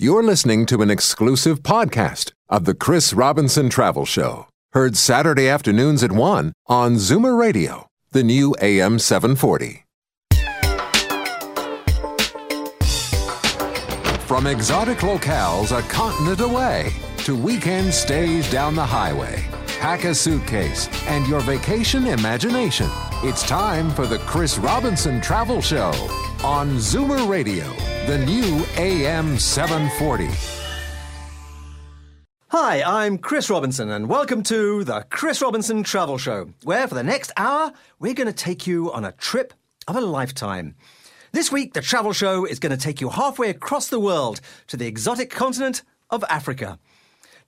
You're listening to an exclusive podcast of the Chris Robinson Travel Show, heard Saturday afternoons at 1 on Zoomer Radio, the new AM 740. From exotic locales a continent away to weekend stays down the highway, pack a suitcase and your vacation imagination. It's time for the Chris Robinson Travel Show on Zoomer Radio, the new AM 740. Hi, I'm Chris Robinson, and welcome to the Chris Robinson Travel Show, where for the next hour, we're going to take you on a trip of a lifetime. This week, the travel show is going to take you halfway across the world to the exotic continent of Africa.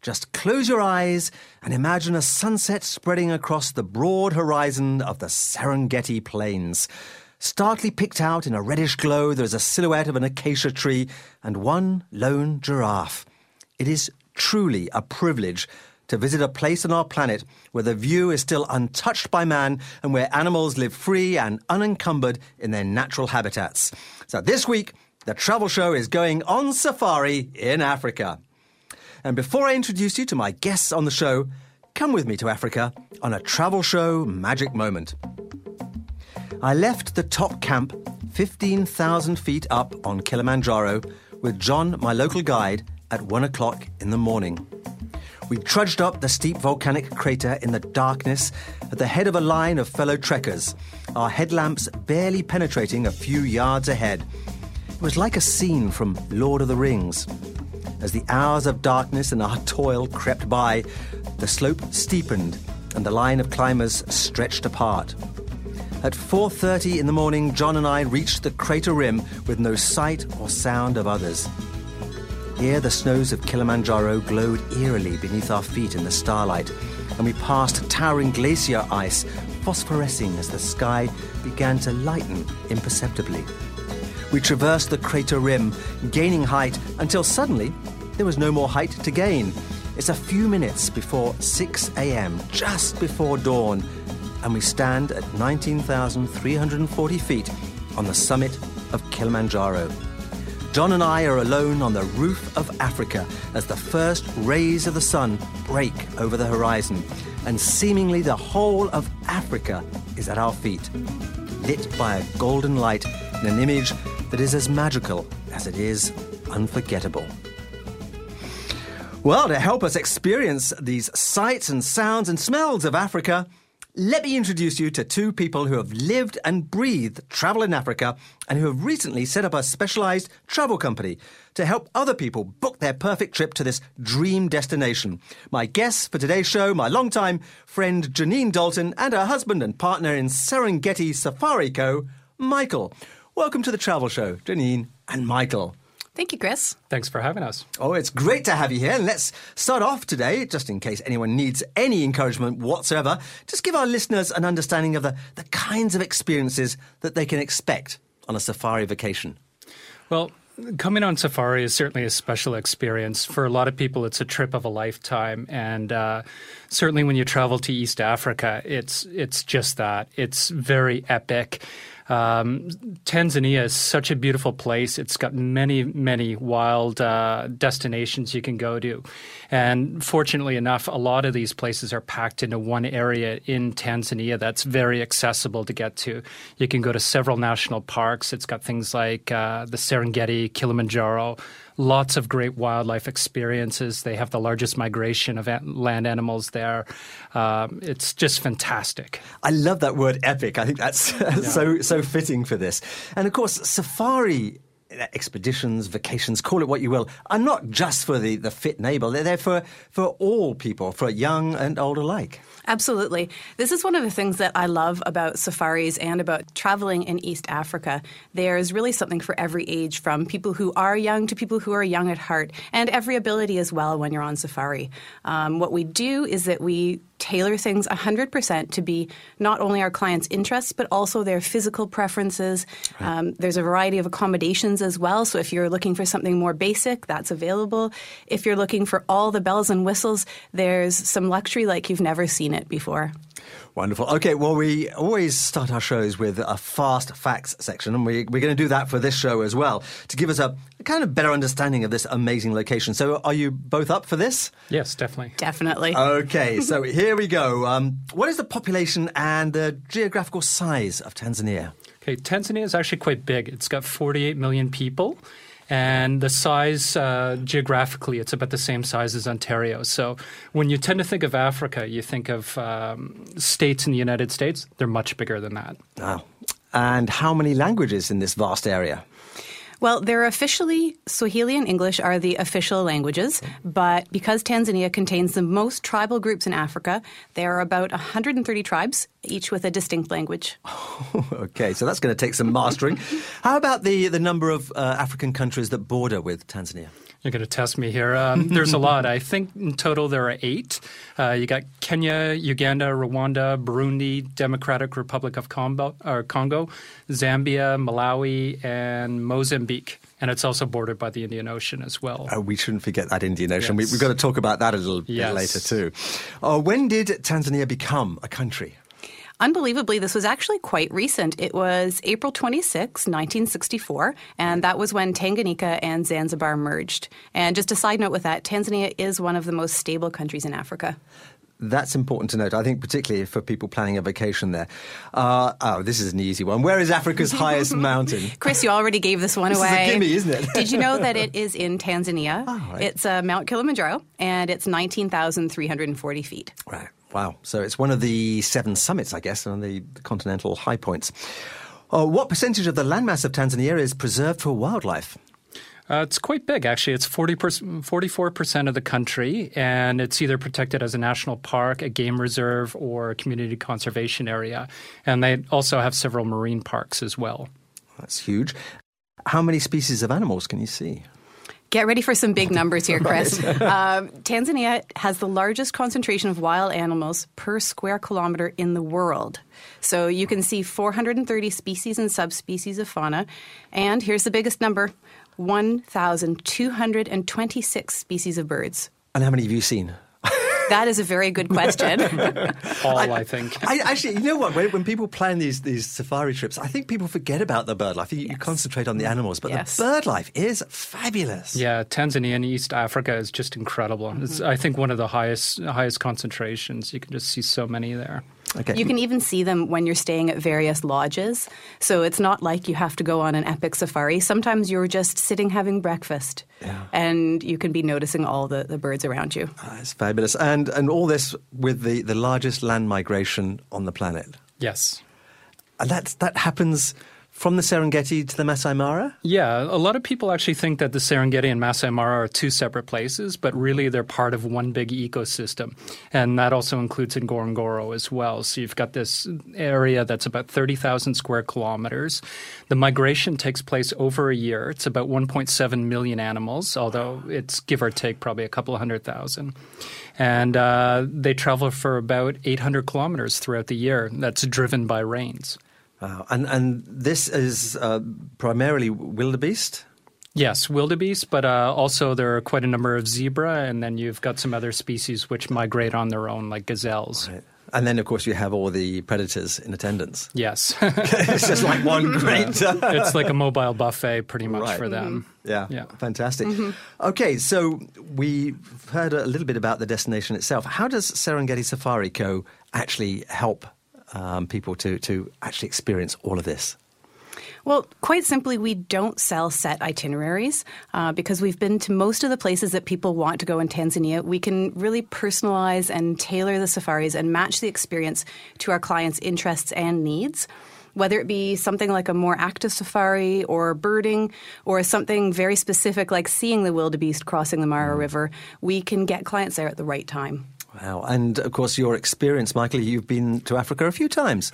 Just close your eyes and imagine a sunset spreading across the broad horizon of the Serengeti Plains. Starkly picked out in a reddish glow, there is a silhouette of an acacia tree and one lone giraffe. It is truly a privilege to visit a place on our planet where the view is still untouched by man and where animals live free and unencumbered in their natural habitats. So this week, the travel show is going on safari in Africa. And before I introduce you to my guests on the show, come with me to Africa on a travel show magic moment. I left the top camp 15,000 feet up on Kilimanjaro with John, my local guide, at one o'clock in the morning. We trudged up the steep volcanic crater in the darkness at the head of a line of fellow trekkers, our headlamps barely penetrating a few yards ahead. It was like a scene from Lord of the Rings. As the hours of darkness and our toil crept by, the slope steepened and the line of climbers stretched apart. At 4:30 in the morning, John and I reached the crater rim with no sight or sound of others. Here, the snows of Kilimanjaro glowed eerily beneath our feet in the starlight, and we passed towering glacier ice, phosphorescing as the sky began to lighten imperceptibly. We traversed the crater rim, gaining height until suddenly there was no more height to gain. It's a few minutes before 6 a.m., just before dawn, and we stand at 19,340 feet on the summit of Kilimanjaro. John and I are alone on the roof of Africa as the first rays of the sun break over the horizon, and seemingly the whole of Africa is at our feet, lit by a golden light in an image that is as magical as it is unforgettable. Well, to help us experience these sights and sounds and smells of Africa, let me introduce you to two people who have lived and breathed travel in Africa and who have recently set up a specialized travel company to help other people book their perfect trip to this dream destination. My guests for today's show, my longtime friend Janine Dalton and her husband and partner in Serengeti Safari Co., Michael. Welcome to the travel show, Janine and Michael. Thank you, Chris. Thanks for having us. Oh, it's great to have you here. And let's start off today, just in case anyone needs any encouragement whatsoever, just give our listeners an understanding of the, the kinds of experiences that they can expect on a safari vacation. Well, coming on safari is certainly a special experience. For a lot of people, it's a trip of a lifetime. And uh, certainly when you travel to East Africa, it's, it's just that. It's very epic. Um, Tanzania is such a beautiful place. It's got many, many wild uh, destinations you can go to. And fortunately enough, a lot of these places are packed into one area in Tanzania that's very accessible to get to. You can go to several national parks. It's got things like uh, the Serengeti, Kilimanjaro, lots of great wildlife experiences. They have the largest migration of land animals there. Um, it's just fantastic. I love that word epic. I think that's yeah. so so fitting for this. And of course, safari expeditions, vacations, call it what you will, are not just for the, the fit able. They're there for, for all people, for young and old alike. Absolutely. This is one of the things that I love about safaris and about traveling in East Africa. There's really something for every age, from people who are young to people who are young at heart, and every ability as well when you're on safari. Um, what we do is that we tailor things 100% to be not only our clients' interests, but also their physical preferences. Right. Um, there's a variety of accommodations as well. So if you're looking for something more basic, that's available. If you're looking for all the bells and whistles, there's some luxury like you've never seen it before. Wonderful. Okay, well, we always start our shows with a fast facts section, and we, are going to do that for this show as well to give us a, a kind of better understanding of this amazing location. So, are you both up for this? Yes, definitely. Definitely. Okay, so here we go. Um, what is the population and the geographical size of Tanzania? Okay, Tanzania is actually quite big. It's got 48 million people. And the size, uh, geographically, it's about the same size as Ontario. So when you tend to think of Africa, you think of um, states in the United States. They're much bigger than that. Wow. And how many languages in this vast area? Well, they're officially Swahili and English are the official languages, but because Tanzania contains the most tribal groups in Africa, there are about 130 tribes, each with a distinct language. okay, so that's going to take some mastering. How about the, the number of uh, African countries that border with Tanzania? You're going to test me here. Um, there's a lot. I think in total there are eight. Uh, you got Kenya, Uganda, Rwanda, Burundi, Democratic Republic of Congo, Congo, Zambia, Malawi, and Mozambique. And it's also bordered by the Indian Ocean as well. Oh, we shouldn't forget that Indian Ocean. Yes. We, have got to talk about that a little yes. bit later too. Uh, when did Tanzania become a country? Unbelievably, this was actually quite recent. It was April 26, 1964, and that was when Tanganyika and Zanzibar merged. And just a side note with that, Tanzania is one of the most stable countries in Africa. That's important to note. I think particularly for people planning a vacation there. Uh, oh, this is an easy one. Where is Africa's highest mountain? Chris, you already gave this one this away. Is a gimme, isn't it? Did you know that it is in Tanzania? Oh, right. It's uh, Mount Kilimanjaro, and it's 19,340 feet. Right. Wow. So it's one of the seven summits, I guess, the, the continental high points. Uh, what percentage of the landmass of Tanzania is preserved for wildlife? Uh, it's quite big, actually. It's 40 44% of the country, and it's either protected as a national park, a game reserve, or a community conservation area. And they also have several marine parks as well. That's huge. How many species of animals can you see? Get ready for some big numbers here, Chris. um, Tanzania has the largest concentration of wild animals per square kilometer in the world. So you can see 430 species and subspecies of fauna. And here's the biggest number 1,226 species of birds. And how many have you seen? That is a very good question. All, I, I think. I, actually, you know what? When, when, people plan these these safari trips, I think people forget about the bird life. You, yes. you concentrate on the animals, but yes. the bird life is fabulous. Yeah, Tanzania and East Africa is just incredible. Mm-hmm. It's, I think, one of the highest highest concentrations. You can just see so many there. Okay. You can even see them when you're staying at various lodges. So it's not like you have to go on an epic safari. Sometimes you're just sitting having breakfast yeah. and you can be noticing all the, the birds around you. Ah, it's fabulous. And, and all this with the, the largest land migration on the planet. Yes. And that's, that happens from the Serengeti to the Masai Mara? Yeah, a lot of people actually think that the Serengeti and Masai Mara are two separate places, but really they're part of one big ecosystem. And that also includes Ngorongoro as well. So you've got this area that's about 30,000 square kilometers. The migration takes place over a year. It's about 1.7 million animals, although it's give or take probably a couple hundred thousand. And uh, they travel for about 800 kilometers throughout the year. That's driven by rains. Wow. And, and this is uh, primarily wildebeest? Yes, wildebeest, but uh, also there are quite a number of zebra, and then you've got some other species which migrate on their own, like gazelles. Right. And then, of course, you have all the predators in attendance. Yes. it's just like one great. it's like a mobile buffet, pretty much, right. for them. Mm-hmm. Yeah. yeah. Fantastic. Mm-hmm. Okay, so we've heard a little bit about the destination itself. How does Serengeti Safari Co. actually help um, people to, to actually experience all of this? Well, quite simply, we don't sell set itineraries uh, because we've been to most of the places that people want to go in Tanzania. We can really personalize and tailor the safaris and match the experience to our clients' interests and needs. Whether it be something like a more active safari or birding or something very specific like seeing the wildebeest crossing the Mara Mm. River, we can get clients there at the right time. Wow. And of course, your experience, Michael, you've been to Africa a few times.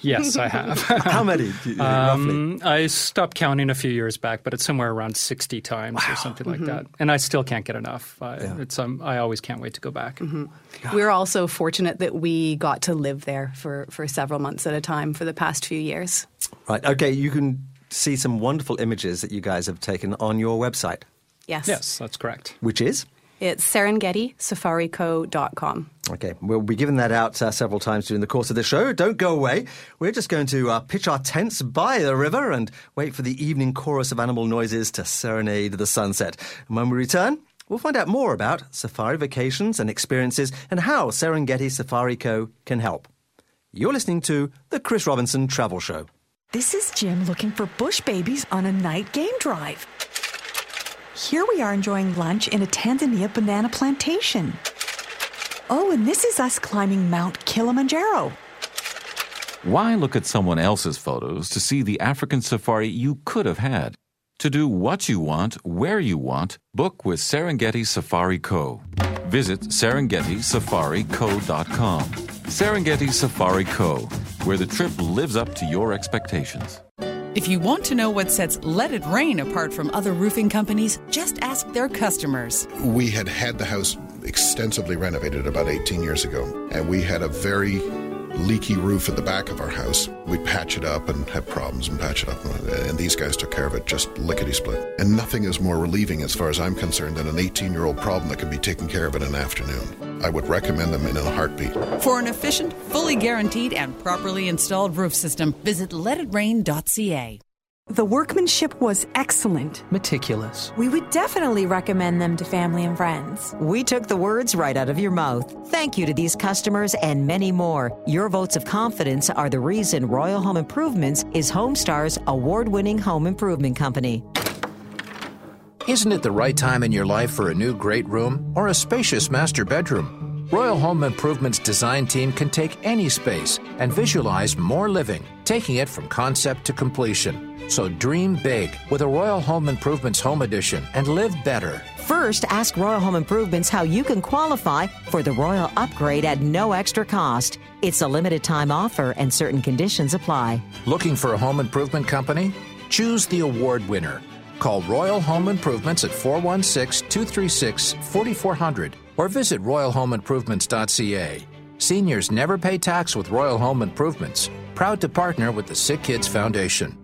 Yes, I have. How many, you, um. I stopped counting a few years back, but it's somewhere around 60 times wow. or something like mm-hmm. that. And I still can't get enough. I, yeah. it's, um, I always can't wait to go back. Mm-hmm. We're also fortunate that we got to live there for, for several months at a time for the past few years. Right. Okay. You can see some wonderful images that you guys have taken on your website. Yes. Yes, that's correct. Which is? It's SerengetiSafariCo.com. Okay, we'll be giving that out uh, several times during the course of the show. Don't go away. We're just going to uh, pitch our tents by the river and wait for the evening chorus of animal noises to serenade the sunset. And when we return, we'll find out more about safari vacations and experiences and how Serengeti Safari Co. can help. You're listening to The Chris Robinson Travel Show. This is Jim looking for bush babies on a night game drive. Here we are enjoying lunch in a Tanzania banana plantation. Oh, and this is us climbing Mount Kilimanjaro. Why look at someone else's photos to see the African safari you could have had? To do what you want, where you want, book with Serengeti Safari Co. Visit SerengetiSafariCo.com. Serengeti Safari Co., where the trip lives up to your expectations. If you want to know what sets Let It Rain apart from other roofing companies, just ask their customers. We had had the house extensively renovated about 18 years ago, and we had a very leaky roof at the back of our house. We'd patch it up and have problems and patch it up, and these guys took care of it just lickety split. And nothing is more relieving, as far as I'm concerned, than an 18 year old problem that can be taken care of in an afternoon. I would recommend them in a heartbeat. For an efficient, fully guaranteed, and properly installed roof system, visit letitrain.ca. The workmanship was excellent. Meticulous. We would definitely recommend them to family and friends. We took the words right out of your mouth. Thank you to these customers and many more. Your votes of confidence are the reason Royal Home Improvements is Homestar's award winning home improvement company. Isn't it the right time in your life for a new great room or a spacious master bedroom? Royal Home Improvements design team can take any space and visualize more living, taking it from concept to completion. So dream big with a Royal Home Improvements Home Edition and live better. First, ask Royal Home Improvements how you can qualify for the Royal Upgrade at no extra cost. It's a limited time offer and certain conditions apply. Looking for a home improvement company? Choose the award winner. Call Royal Home Improvements at 416 236 4400 or visit royalhomeimprovements.ca. Seniors never pay tax with Royal Home Improvements. Proud to partner with the Sick Kids Foundation.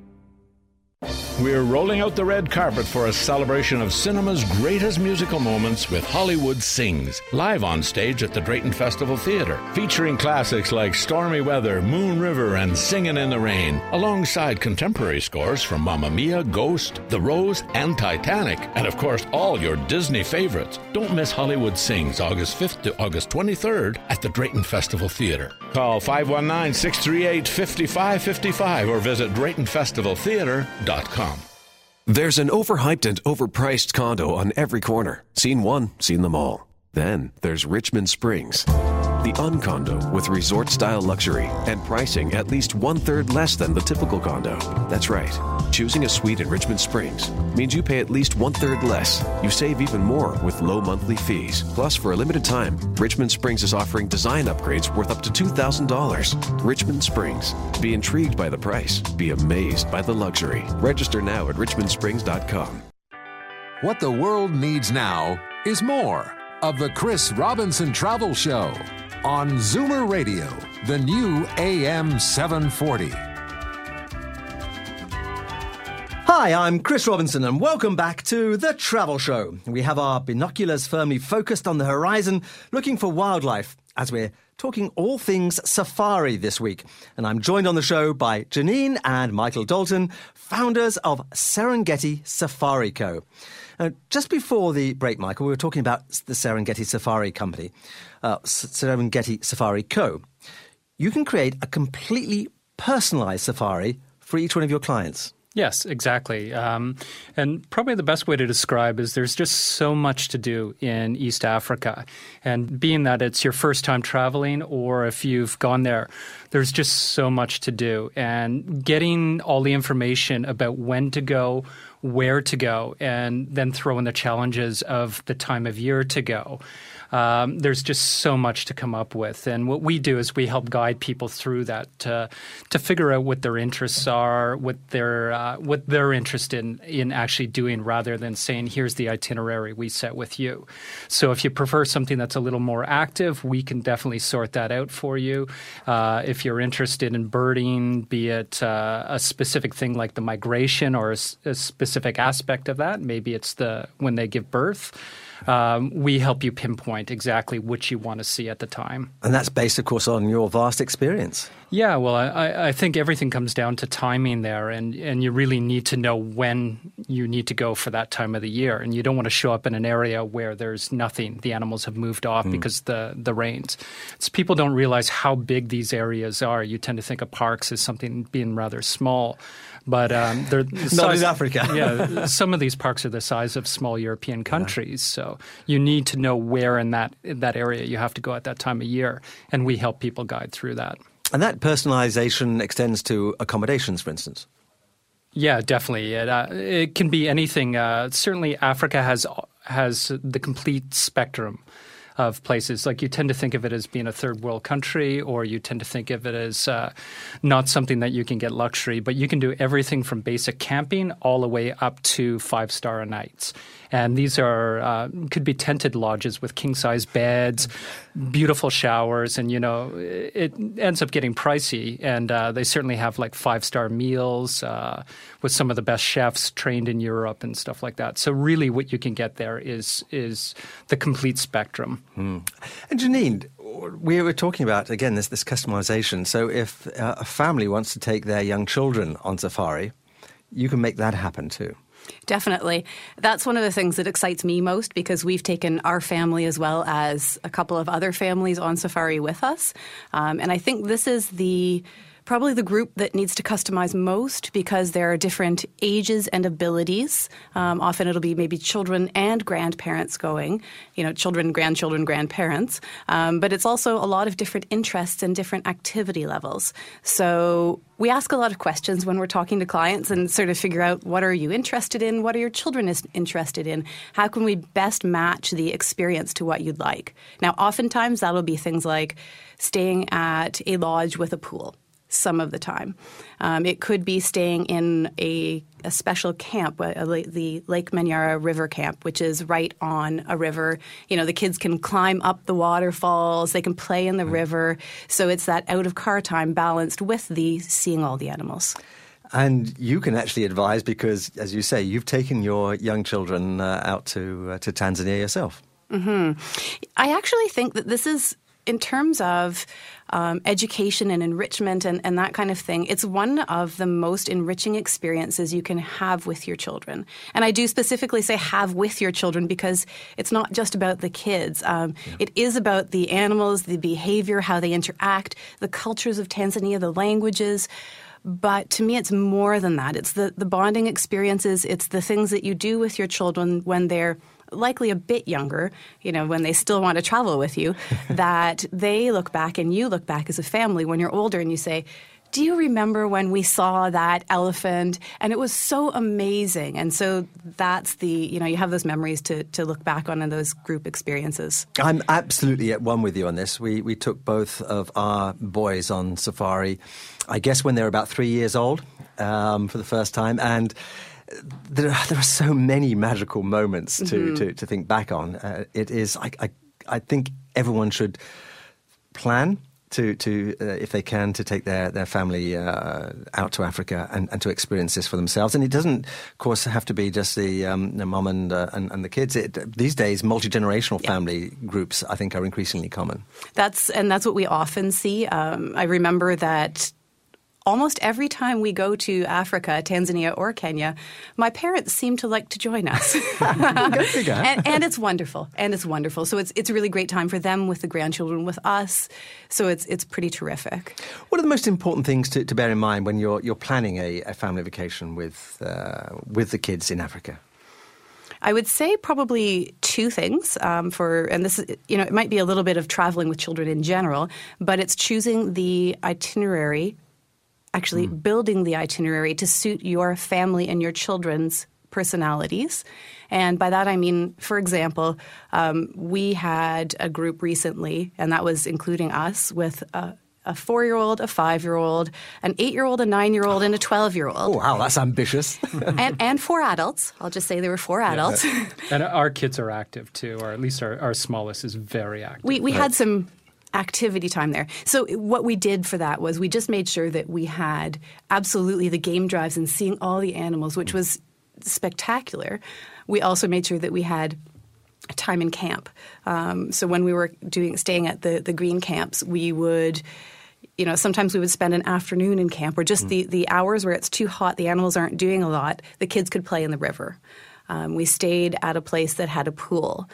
We're rolling out the red carpet for a celebration of cinema's greatest musical moments with Hollywood Sings, live on stage at the Drayton Festival Theatre, featuring classics like Stormy Weather, Moon River, and Singin' in the Rain, alongside contemporary scores from Mamma Mia, Ghost, The Rose, and Titanic, and of course all your Disney favorites. Don't miss Hollywood Sings August 5th to August 23rd at the Drayton Festival Theatre. Call 519 638 5555 or visit DraytonFestivalTheatre.com. There's an overhyped and overpriced condo on every corner. Seen one, seen them all. Then there's Richmond Springs, the uncondo with resort style luxury and pricing at least one third less than the typical condo. That's right. Choosing a suite in Richmond Springs means you pay at least one third less. You save even more with low monthly fees. Plus, for a limited time, Richmond Springs is offering design upgrades worth up to $2,000. Richmond Springs. Be intrigued by the price. Be amazed by the luxury. Register now at richmondsprings.com. What the world needs now is more of the Chris Robinson Travel Show on Zoomer Radio, the new AM 740. Hi, I'm Chris Robinson, and welcome back to The Travel Show. We have our binoculars firmly focused on the horizon, looking for wildlife, as we're talking all things safari this week. And I'm joined on the show by Janine and Michael Dalton, founders of Serengeti Safari Co. Now, just before the break, Michael, we were talking about the Serengeti Safari Company, uh, Serengeti Safari Co. You can create a completely personalized safari for each one of your clients. Yes, exactly. Um, and probably the best way to describe is there's just so much to do in East Africa. And being that it's your first time traveling or if you've gone there, there's just so much to do. And getting all the information about when to go, where to go, and then throw in the challenges of the time of year to go. Um, there's just so much to come up with, and what we do is we help guide people through that to to figure out what their interests are, what uh, what they're interested in, in actually doing, rather than saying, "Here's the itinerary we set with you." So if you prefer something that's a little more active, we can definitely sort that out for you. Uh, if you're interested in birding, be it uh, a specific thing like the migration or a, a specific aspect of that, maybe it's the when they give birth um, we help you pinpoint exactly what you want to see at the time. And that's based, of course, on your vast experience. Yeah, well, I, I think everything comes down to timing there, and, and you really need to know when you need to go for that time of the year. And you don't want to show up in an area where there's nothing. The animals have moved off mm. because the the rains. It's, people don't realize how big these areas are. You tend to think of parks as something being rather small. But um, they're the size, not in Africa. yeah, some of these parks are the size of small European countries. Yeah. So you need to know where in that in that area you have to go at that time of year, and we help people guide through that. And that personalization extends to accommodations, for instance. Yeah, definitely. It, uh, it can be anything. Uh, certainly, Africa has has the complete spectrum of places. Like you tend to think of it as being a third world country, or you tend to think of it as uh, not something that you can get luxury, but you can do everything from basic camping all the way up to five star nights. And these are uh, could be tented lodges with king size beds, beautiful showers, and you know it ends up getting pricey. And uh, they certainly have like five star meals uh, with some of the best chefs trained in Europe and stuff like that. So really, what you can get there is is the complete spectrum. Mm. And Janine, we were talking about again this this customization. So if uh, a family wants to take their young children on safari, you can make that happen too. Definitely. That's one of the things that excites me most because we've taken our family as well as a couple of other families on safari with us. Um, and I think this is the probably the group that needs to customize most because there are different ages and abilities. Um, often it'll be maybe children and grandparents going, you know, children, grandchildren, grandparents. Um, but it's also a lot of different interests and different activity levels. So we ask a lot of questions when we're talking to clients and sort of figure out what are you interested in, what are your children is interested in, how can we best match the experience to what you'd like. Now, oftentimes that'll be things like staying at a lodge with a pool some of the time. Um, it could be staying in a, a special camp, a, a, the Lake Manyara River Camp, which is right on a river. You know, the kids can climb up the waterfalls, they can play in the river. So it's that out of car time balanced with the seeing all the animals. And you can actually advise because, as you say, you've taken your young children uh, out to uh, to Tanzania yourself. Mm-hmm. I actually think that this is in terms of um, education and enrichment and, and that kind of thing, it's one of the most enriching experiences you can have with your children. And I do specifically say have with your children because it's not just about the kids. Um, yeah. It is about the animals, the behavior, how they interact, the cultures of Tanzania, the languages. But to me, it's more than that. It's the, the bonding experiences, it's the things that you do with your children when they're likely a bit younger, you know, when they still want to travel with you, that they look back and you look back as a family when you're older and you say, do you remember when we saw that elephant? And it was so amazing. And so that's the you know you have those memories to, to look back on in those group experiences. I'm absolutely at one with you on this. We, we took both of our boys on safari i guess when they were about three years old um, for the first time. And there are, there are so many magical moments to, mm-hmm. to, to, think back on. Uh, it is, I, I, I, think everyone should plan to, to uh, if they can, to take their, their family uh, out to Africa and, and to experience this for themselves. And it doesn't, of course, have to be just the, um, the mom and, uh, and, and, the kids. It, these days, multi generational yeah. family groups, I think, are increasingly common. That's and that's what we often see. Um, I remember that almost every time we go to Africa, Tanzania, or Kenya, my parents seem to like to join us. and, and, it's wonderful. And it's wonderful. So it's it's a really great time for them with the grandchildren, with us. So it's it's pretty terrific. What are the most important things to, to bear in mind when you're you're planning a, a family vacation with uh, with the kids in Africa? I would say probably two things um, for, and this is, you know, it might be a little bit of traveling with children in general, but it's choosing the itinerary actually mm. building the itinerary to suit your family and your children's personalities. And by that I mean, for example, um, we had a group recently, and that was including us, with a, a four year old, a five year old, an eight year old, a nine year old, and a 12 year old. Oh, wow, that's ambitious. and, and four adults. I'll just say there were four adults. Yeah. and our kids are active too, or at least our, our smallest is very active. We, we right. had some activity time there. So what we did for that was we just made sure that we had absolutely the game drives and seeing all the animals, which was spectacular. We also made sure that we had time in camp. Um, so when we were doing staying at the the green camps, we would you know, sometimes we would spend an afternoon in camp or just mm. the, the hours where it's too hot, the animals aren't doing a lot, the kids could play in the river. Um, we stayed at a place that had a pool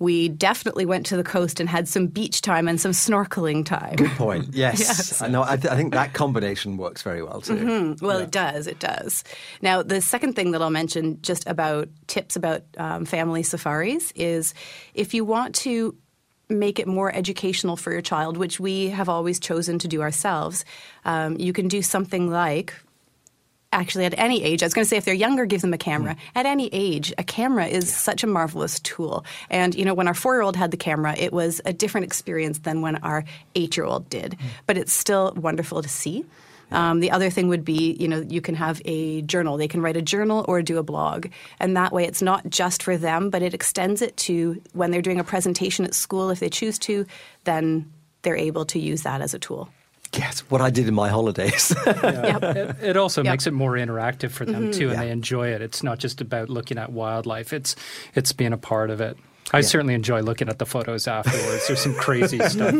we definitely went to the coast and had some beach time and some snorkeling time. Good point. Yes. yes. No, I, th- I, think that combination works very well too. Mm-hmm. Well, yeah. it does. It does. Now, the second thing that I'll mention just about tips about um, family safaris is if you want to make it more educational for your child, which we have always chosen to do ourselves, um, you can do something like actually at any age. I was going to say if they're younger, give them a camera. Mm. At any age, a camera is yeah. such a marvelous tool. And you know, when our four-year-old had the camera, it was a different experience than when our eight-year-old did. Mm. But it's still wonderful to see. Um, the other thing would be, you know, you can have a journal. They can write a journal or do a blog. And that way it's not just for them, but it extends it to when they're doing a presentation at school, if they choose to, then they're able to use that as a tool. Yes, what I did in my holidays. yeah. yep. it, it, also yep. makes it more interactive for them mm-hmm. too, and yeah. they enjoy it. It's not just about looking at wildlife; it's it's being a part of it. I yeah. certainly enjoy looking at the photos afterwards. There's some crazy stuff.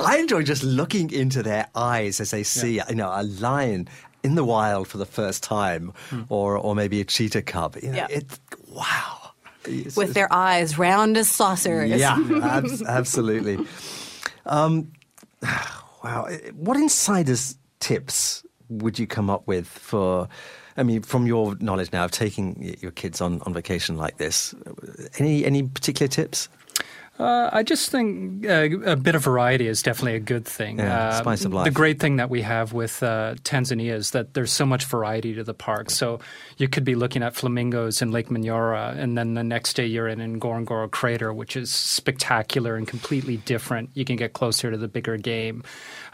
I enjoy just looking into their eyes as they see, you know, a lion in the wild for the first time, hmm. or or maybe a cheetah cub. You know, yeah. it's wow. It's, With their eyes round as saucers. Yeah, ab- absolutely. Um, Wow. What insider's tips would you come up with for, I mean, from your knowledge now of taking your kids on, on vacation like this, any, any particular tips? Uh, I just think uh, a bit of variety is definitely a good thing. Yeah, uh, spice of life. The great thing that we have with uh, Tanzania is that there's so much variety to the park. So you could be looking at flamingos in Lake Manyara, and then the next day you're in Ngorongoro Crater, which is spectacular and completely different. You can get closer to the bigger game,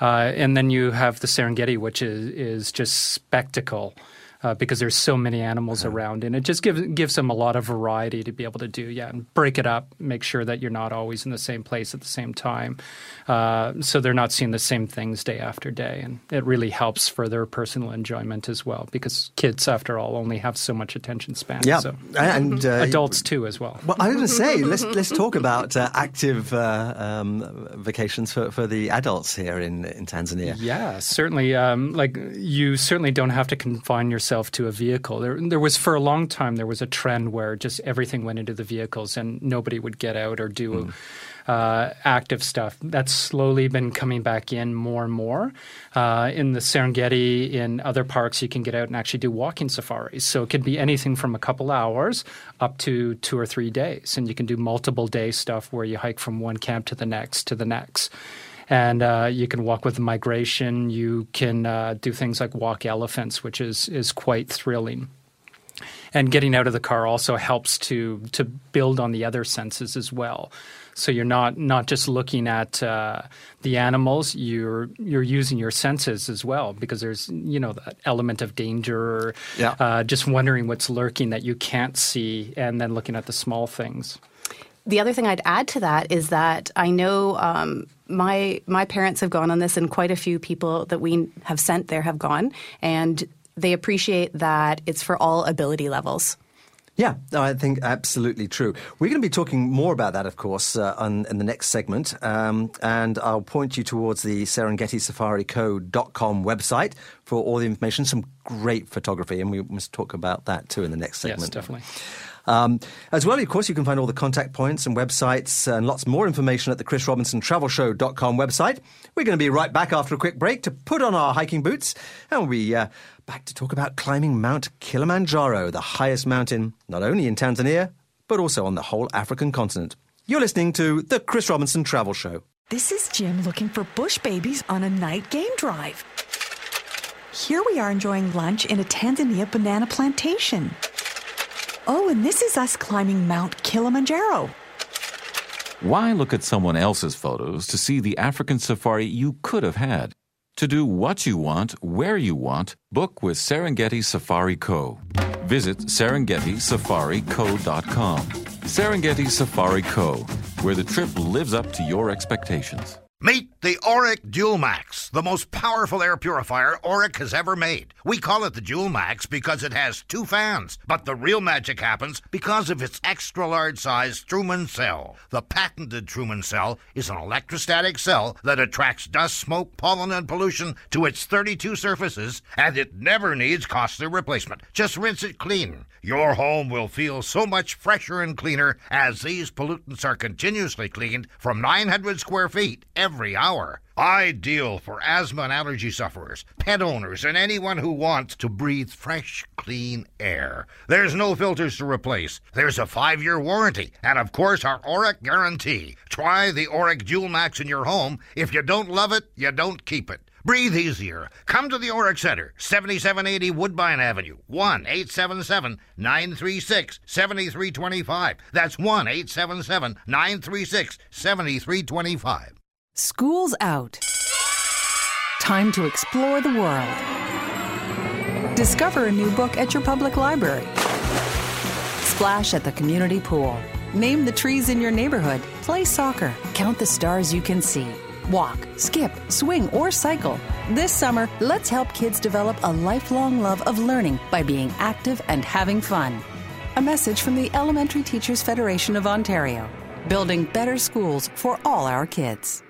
uh, and then you have the Serengeti, which is is just spectacle uh, because there's so many animals uh-huh. around, and it just gives gives them a lot of variety to be able to do. Yeah, and break it up, make sure that you're not always in the same place at the same time, uh, so they're not seeing the same things day after day, and it really helps for their personal enjoyment as well. Because kids, after all, only have so much attention span. Yeah, so. and uh, adults too as well. Well, I was going to say let's let's talk about uh, active uh, um, vacations for, for the adults here in in Tanzania. Yeah, certainly. Um, like you certainly don't have to confine yourself yourself to a vehicle. There, there was for a long time there was a trend where just everything went into the vehicles and nobody would get out or do. Mm. Uh, active stuff. That's slowly been coming back in more and more. Uh, in the Serengeti, in other parks, you can get out and actually do walking safaris. So it can be anything from a couple hours up to two or three days. And you can do multiple day stuff where you hike from one camp to the next to the next and uh, you can walk with migration. You can uh, do things like walk elephants, which is is quite thrilling. And getting out of the car also helps to to build on the other senses as well. So you're not not just looking at uh, the animals. You're you're using your senses as well because there's you know that element of danger, yeah. uh, just wondering what's lurking that you can't see, and then looking at the small things. The other thing I'd add to that is that I know um, my my parents have gone on this, and quite a few people that we have sent there have gone, and they appreciate that it's for all ability levels. Yeah, I think absolutely true. We're going to be talking more about that, of course, uh, on, in the next segment. Um, and I'll point you towards the SerengetiSafariCo.com website for all the information. Some great photography, and we must talk about that too in the next segment. Yes, definitely. Um, as well, of course, you can find all the contact points and websites and lots more information at the chrisrobinsontravelshow.com website. We're going to be right back after a quick break to put on our hiking boots and we'll be uh, back to talk about climbing Mount Kilimanjaro, the highest mountain not only in Tanzania, but also on the whole African continent. You're listening to the Chris Robinson Travel Show. This is Jim looking for bush babies on a night game drive. Here we are enjoying lunch in a Tanzania banana plantation. Oh, and this is us climbing Mount Kilimanjaro. Why look at someone else's photos to see the African safari you could have had? To do what you want, where you want, book with Serengeti Safari Co. Visit SerengetiSafariCo.com. Serengeti Safari Co., where the trip lives up to your expectations. Meet the Oreck Dual Max, the most powerful air purifier Oreck has ever made. We call it the Dual Max because it has two fans, but the real magic happens because of its extra large size Truman cell. The patented Truman cell is an electrostatic cell that attracts dust, smoke, pollen, and pollution to its 32 surfaces, and it never needs costly replacement. Just rinse it clean. Your home will feel so much fresher and cleaner as these pollutants are continuously cleaned from 900 square feet every hour. Ideal for asthma and allergy sufferers, pet owners, and anyone who wants to breathe fresh, clean air. There's no filters to replace. There's a five year warranty, and of course, our Oreck guarantee. Try the Oreck Dual Max in your home. If you don't love it, you don't keep it. Breathe easier. Come to the Oreck Center, 7780 Woodbine Avenue, 1 877 936 7325. That's 1 877 936 7325. School's out. Time to explore the world. Discover a new book at your public library. Splash at the community pool. Name the trees in your neighborhood. Play soccer. Count the stars you can see. Walk, skip, swing, or cycle. This summer, let's help kids develop a lifelong love of learning by being active and having fun. A message from the Elementary Teachers Federation of Ontario, building better schools for all our kids.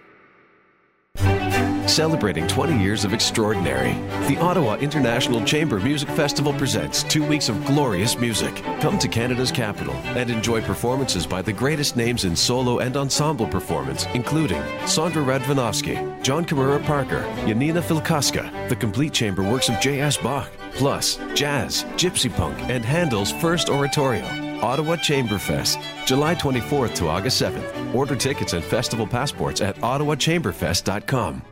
Celebrating 20 years of extraordinary, the Ottawa International Chamber Music Festival presents two weeks of glorious music. Come to Canada's capital and enjoy performances by the greatest names in solo and ensemble performance, including Sondra Radvanovsky, Jon Kimura Parker, Janina Fialkowska, the complete chamber works of J.S. Bach, plus jazz, gypsy punk, and Handel's first oratorio. Ottawa Chamberfest, July 24th to August 7th. Order tickets and festival passports at ottawachamberfest.com.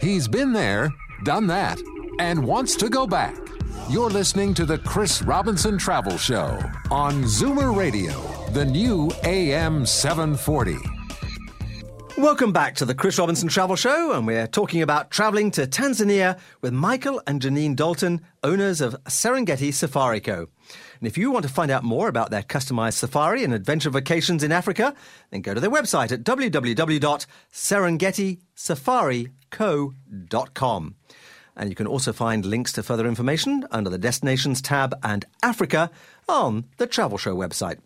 He's been there, done that, and wants to go back. You're listening to the Chris Robinson Travel Show on Zoomer Radio, the new AM 740. Welcome back to the Chris Robinson Travel Show, and we're talking about traveling to Tanzania with Michael and Janine Dalton, owners of Serengeti Safari Co. And if you want to find out more about their customized safari and adventure vacations in Africa, then go to their website at www.serengetisafarico.com. And you can also find links to further information under the Destinations tab and Africa on the Travel Show website.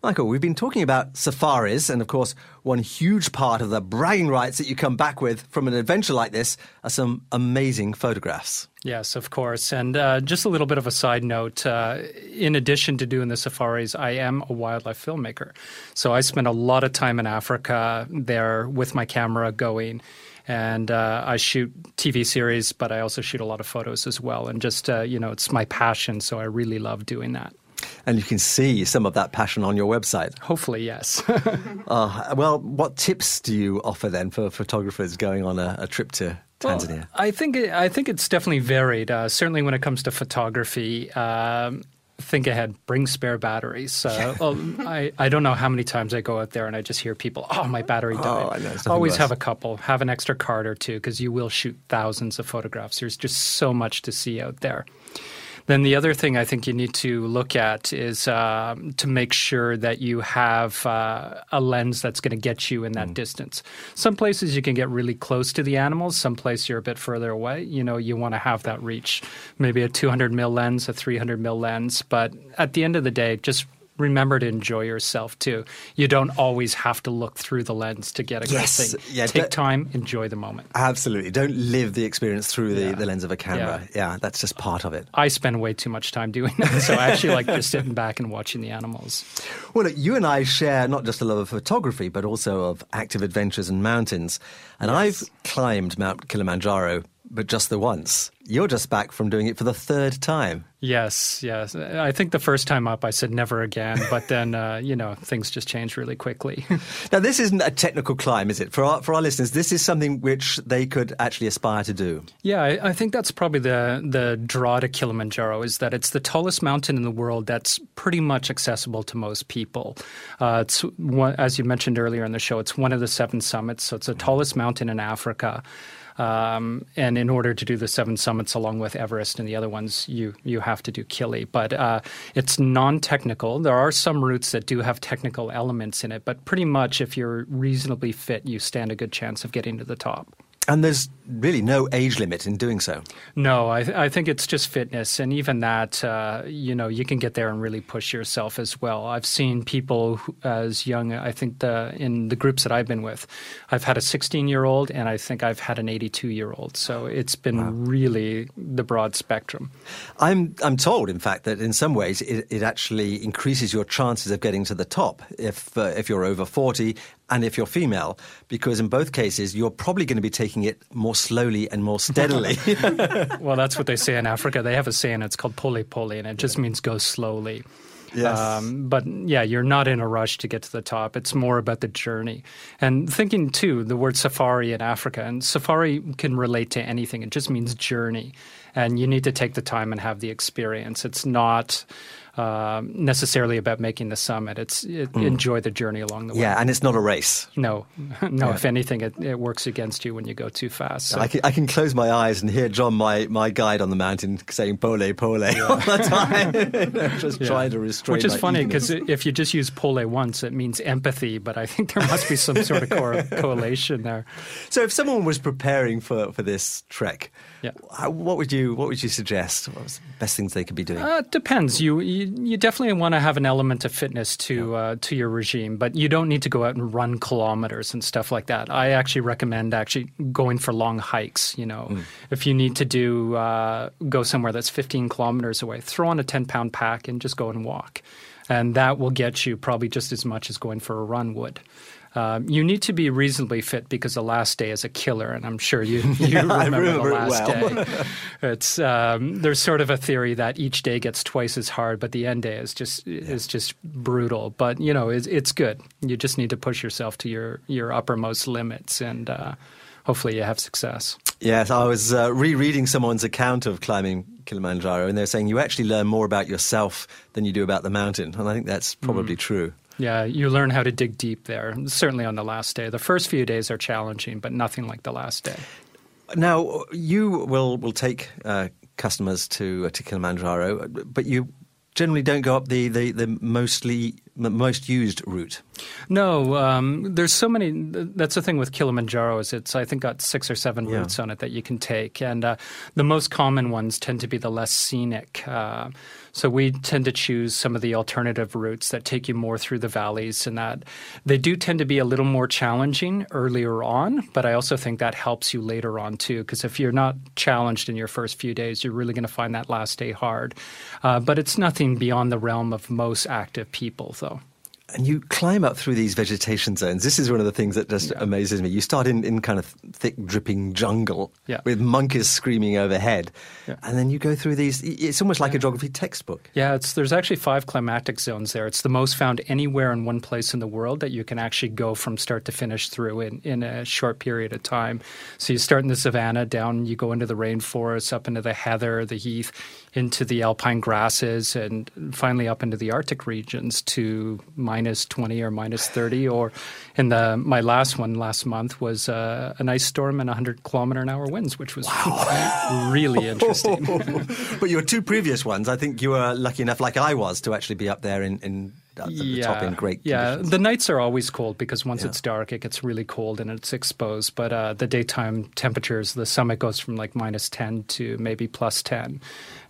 Michael, we've been talking about safaris, and of course, one huge part of the bragging rights that you come back with from an adventure like this are some amazing photographs. Yes, of course. And uh, just a little bit of a side note uh, in addition to doing the safaris, I am a wildlife filmmaker. So I spend a lot of time in Africa there with my camera going. And uh, I shoot TV series, but I also shoot a lot of photos as well. And just, uh, you know, it's my passion. So I really love doing that. And you can see some of that passion on your website. Hopefully, yes. uh, well, what tips do you offer then for photographers going on a, a trip to Tanzania? Well, I think it, I think it's definitely varied. Uh, certainly, when it comes to photography. Um, think ahead, bring spare batteries. Uh, well, I, I don't know how many times I go out there and I just hear people, oh, my battery died. Oh, know, Always worse. have a couple. Have an extra card or two because you will shoot thousands of photographs. There's just so much to see out there. Then the other thing I think you need to look at is um, to make sure that you have uh, a lens that's going to get you in that mm. distance. Some places you can get really close to the animals. Some places you're a bit further away. You know, you want to have that reach. Maybe a 200 mil lens, a 300 mil lens. But at the end of the day, just remember to enjoy yourself too. You don't always have to look through the lens to get a yes. good thing. Yeah, Take time, enjoy the moment. Absolutely. Don't live the experience through the, Yeah. the lens of a camera. Yeah. Yeah. that's just part of it. I spend way too much time doing that, so I actually like just sitting back and watching the animals. Well, look, you and I share not just a love of photography, but also of active adventures and mountains. And I've climbed Mount Kilimanjaro but just the once. You're just back from doing it for the third time. Yes, yes. I think the first time up, I said never again, but then uh, you know things just changed really quickly. now, this isn't a technical climb, is it? For our for our listeners, this is something which they could actually aspire to do. Yeah, I, I think that's probably the the draw to Kilimanjaro is that it's the tallest mountain in the world that's pretty much accessible to most people. Uh, it's one, as you mentioned earlier in the show, it's one of the seven summits, so it's the tallest mountain in Africa. Um, and in order to do the seven summits along with Everest and the other ones, you you have to do Kili. But uh, it's non-technical. There are some routes that do have technical elements in it, but pretty much if you're reasonably fit, you stand a good chance of getting to the top. And there's really no age limit in doing so. No, I, th- I think it's just fitness, and even that, uh, you know, you can get there and really push yourself as well. I've seen people who, as young. I think the in the groups that I've been with, I've had a 16 year old, and I think I've had an 82 year old. So it's been wow. really the broad spectrum. I'm I'm told, in fact, that in some ways it, it actually increases your chances of getting to the top if uh, if you're over 40 and if you're female, because in both cases you're probably going to be taking it more slowly and more steadily. well, that's what they say in Africa. They have a saying, it's called pole pole, and it just yeah. means go slowly. Yes. Um, but yeah, you're not in a rush to get to the top. It's more about the journey. And thinking too, the word safari in Africa, and safari can relate to anything. It just means journey. And you need to take the time and have the experience. It's not um, necessarily about making the summit. It's it, mm. enjoy the journey along the way. Yeah, and it's not a race. No, no. Yeah. If anything, it, it, works against you when you go too fast. So. I, can, I, can, close my eyes and hear John, my, my guide on the mountain, saying "pole, pole" yeah. all the time, just yeah. trying to restrain. Which is funny because if you just use "pole" once, it means empathy. But I think there must be some sort of correlation there. So, if someone was preparing for, for this trek, yeah. what would you what would you suggest? What was the best things they could be doing? Uh, it depends. You, you, you definitely want to have an element of fitness to uh, to your regime, but you don't need to go out and run kilometers and stuff like that. I actually recommend actually going for long hikes. You know, mm. if you need to do uh, go somewhere that's 15 kilometers away, throw on a 10 pound pack and just go and walk, and that will get you probably just as much as going for a run would. Um, you need to be reasonably fit because the last day is a killer, and I'm sure you, you yeah, remember, remember, the last well. day. It's um, there's sort of a theory that each day gets twice as hard, but the end day is just yeah. is just brutal. But you know, it's, it's, good. You just need to push yourself to your your uppermost limits, and uh, hopefully you have success. Yes, I was uh, rereading someone's account of climbing Kilimanjaro, and they're saying you actually learn more about yourself than you do about the mountain, and I think that's probably mm. true. Yeah, you learn how to dig deep there, certainly on the last day. The first few days are challenging, but nothing like the last day. Now, you will, will take uh, customers to, uh, to Kilimanjaro, but you generally don't go up the, the, the mostly most used route. No, um, there's so many. That's the thing with Kilimanjaro is it's I think got six or seven yeah. routes on it that you can take, and uh, the most common ones tend to be the less scenic. Uh, so we tend to choose some of the alternative routes that take you more through the valleys, and that they do tend to be a little more challenging earlier on. But I also think that helps you later on too, because if you're not challenged in your first few days, you're really going to find that last day hard. Uh, but it's nothing beyond the realm of most active people, though and you climb up through these vegetation zones. This is one of the things that just yeah. amazes me. You start in, in kind of thick, dripping jungle yeah. with monkeys screaming overhead, yeah. and then you go through these. It's almost like a geography textbook. Yeah, it's, there's actually five climatic zones there. It's the most found anywhere in one place in the world that you can actually go from start to finish through in, in a short period of time. So you start in the savannah, down you go into the rainforest, up into the heather, the heath, into the alpine grasses, and finally up into the Arctic regions to minus 20 or minus 30. Or in the my last one last month was uh, an ice storm and 100 kilometer an hour winds, which was wow. really interesting. but your two previous ones, I think you were lucky enough, like I was, to actually be up there in, in at the yeah, top in great Yeah, conditions. the nights are always cold because once yeah. it's dark, it gets really cold and it's exposed. But uh, the daytime temperatures, the summit goes from like minus 10 to maybe plus 10.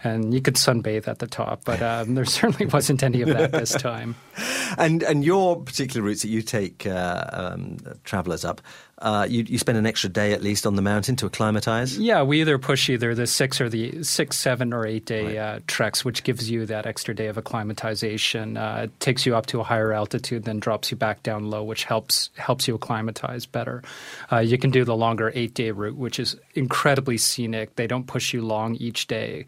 And you could sunbathe at the top, but um, there certainly wasn't any of that this time. and and your particular routes that you take uh, um, travelers up, uh, you, you spend an extra day at least on the mountain to acclimatize. Yeah, we either push either the six or the six, seven, or eight day right. uh, treks, which gives you that extra day of acclimatization. Uh, it takes you up to a higher altitude, then drops you back down low, which helps helps you acclimatize better. Uh, you can do the longer eight day route, which is incredibly scenic. They don't push you long each day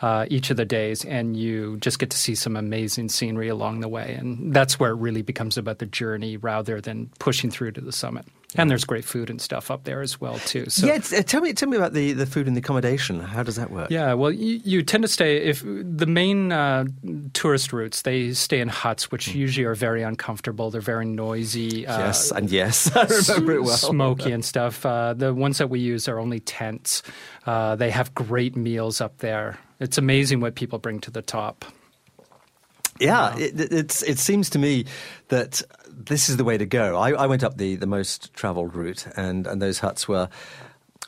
uh, each of the days, and you just get to see some amazing scenery along the way. And that's where it really becomes about the journey rather than pushing through to the summit. And there's great food and stuff up there as well too. So, yeah, uh, tell me, tell me about the, the food and the accommodation. How does that work? Yeah, well, you, you tend to stay if the main uh, tourist routes they stay in huts, which mm. usually are very uncomfortable. They're very noisy. Uh, yes, and yes, I remember it well. Smoky and stuff. Uh, the ones that we use are only tents. Uh, they have great meals up there. It's amazing what people bring to the top. Yeah, it, it's it seems to me that this is the way to go. I, I went up the, the most travelled route, and, and those huts were.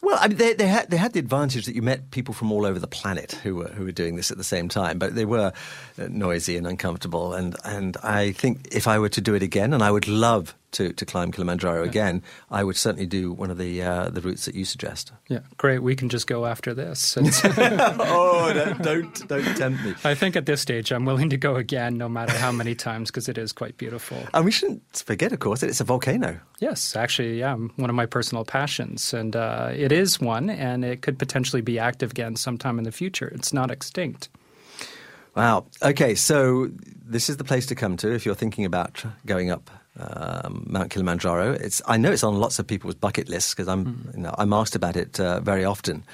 Well, I mean, they, they, had, they had the advantage that you met people from all over the planet who were, who were doing this at the same time, but they were uh, noisy and uncomfortable. And, and I think if I were to do it again, and I would love to, to climb Kilimanjaro yeah. again, I would certainly do one of the uh, the routes that you suggest. Yeah, great. We can just go after this. oh, don't, don't, don't tempt me. I think at this stage, I'm willing to go again, no matter how many times, because it is quite beautiful. And we shouldn't forget, of course, that it's a volcano. Yes, actually, yeah, one of my personal passions, and uh, it is one, and it could potentially be active again sometime in the future. It's not extinct. Wow. Okay, so this is the place to come to if you're thinking about going up um, Mount Kilimanjaro. It's I know it's on lots of people's bucket lists because I'm mm. you know, I'm asked about it uh, very often,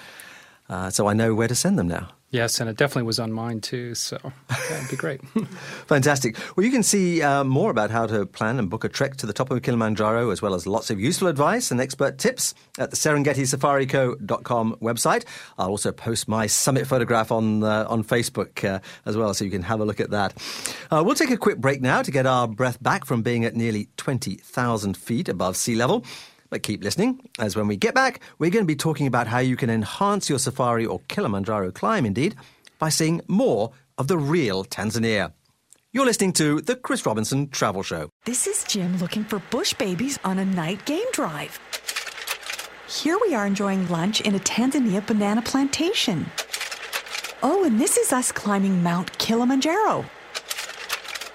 uh, so I know where to send them now. Yes, and it definitely was on mine too, so that'd be great. Fantastic. Well, you can see uh, more about how to plan and book a trek to the top of Kilimanjaro, as well as lots of useful advice and expert tips at the SerengetiSafariCo.com website. I'll also post my summit photograph on uh, on Facebook uh, as well, so you can have a look at that. Uh, we'll take a quick break now to get our breath back from being at nearly 20,000 feet above sea level. But keep listening, as when we get back, we're going to be talking about how you can enhance your safari or Kilimanjaro climb, indeed, by seeing more of the real Tanzania. You're listening to The Chris Robinson Travel Show. This is Jim looking for bush babies on a night game drive. Here we are enjoying lunch in a Tanzania banana plantation. Oh, and this is us climbing Mount Kilimanjaro.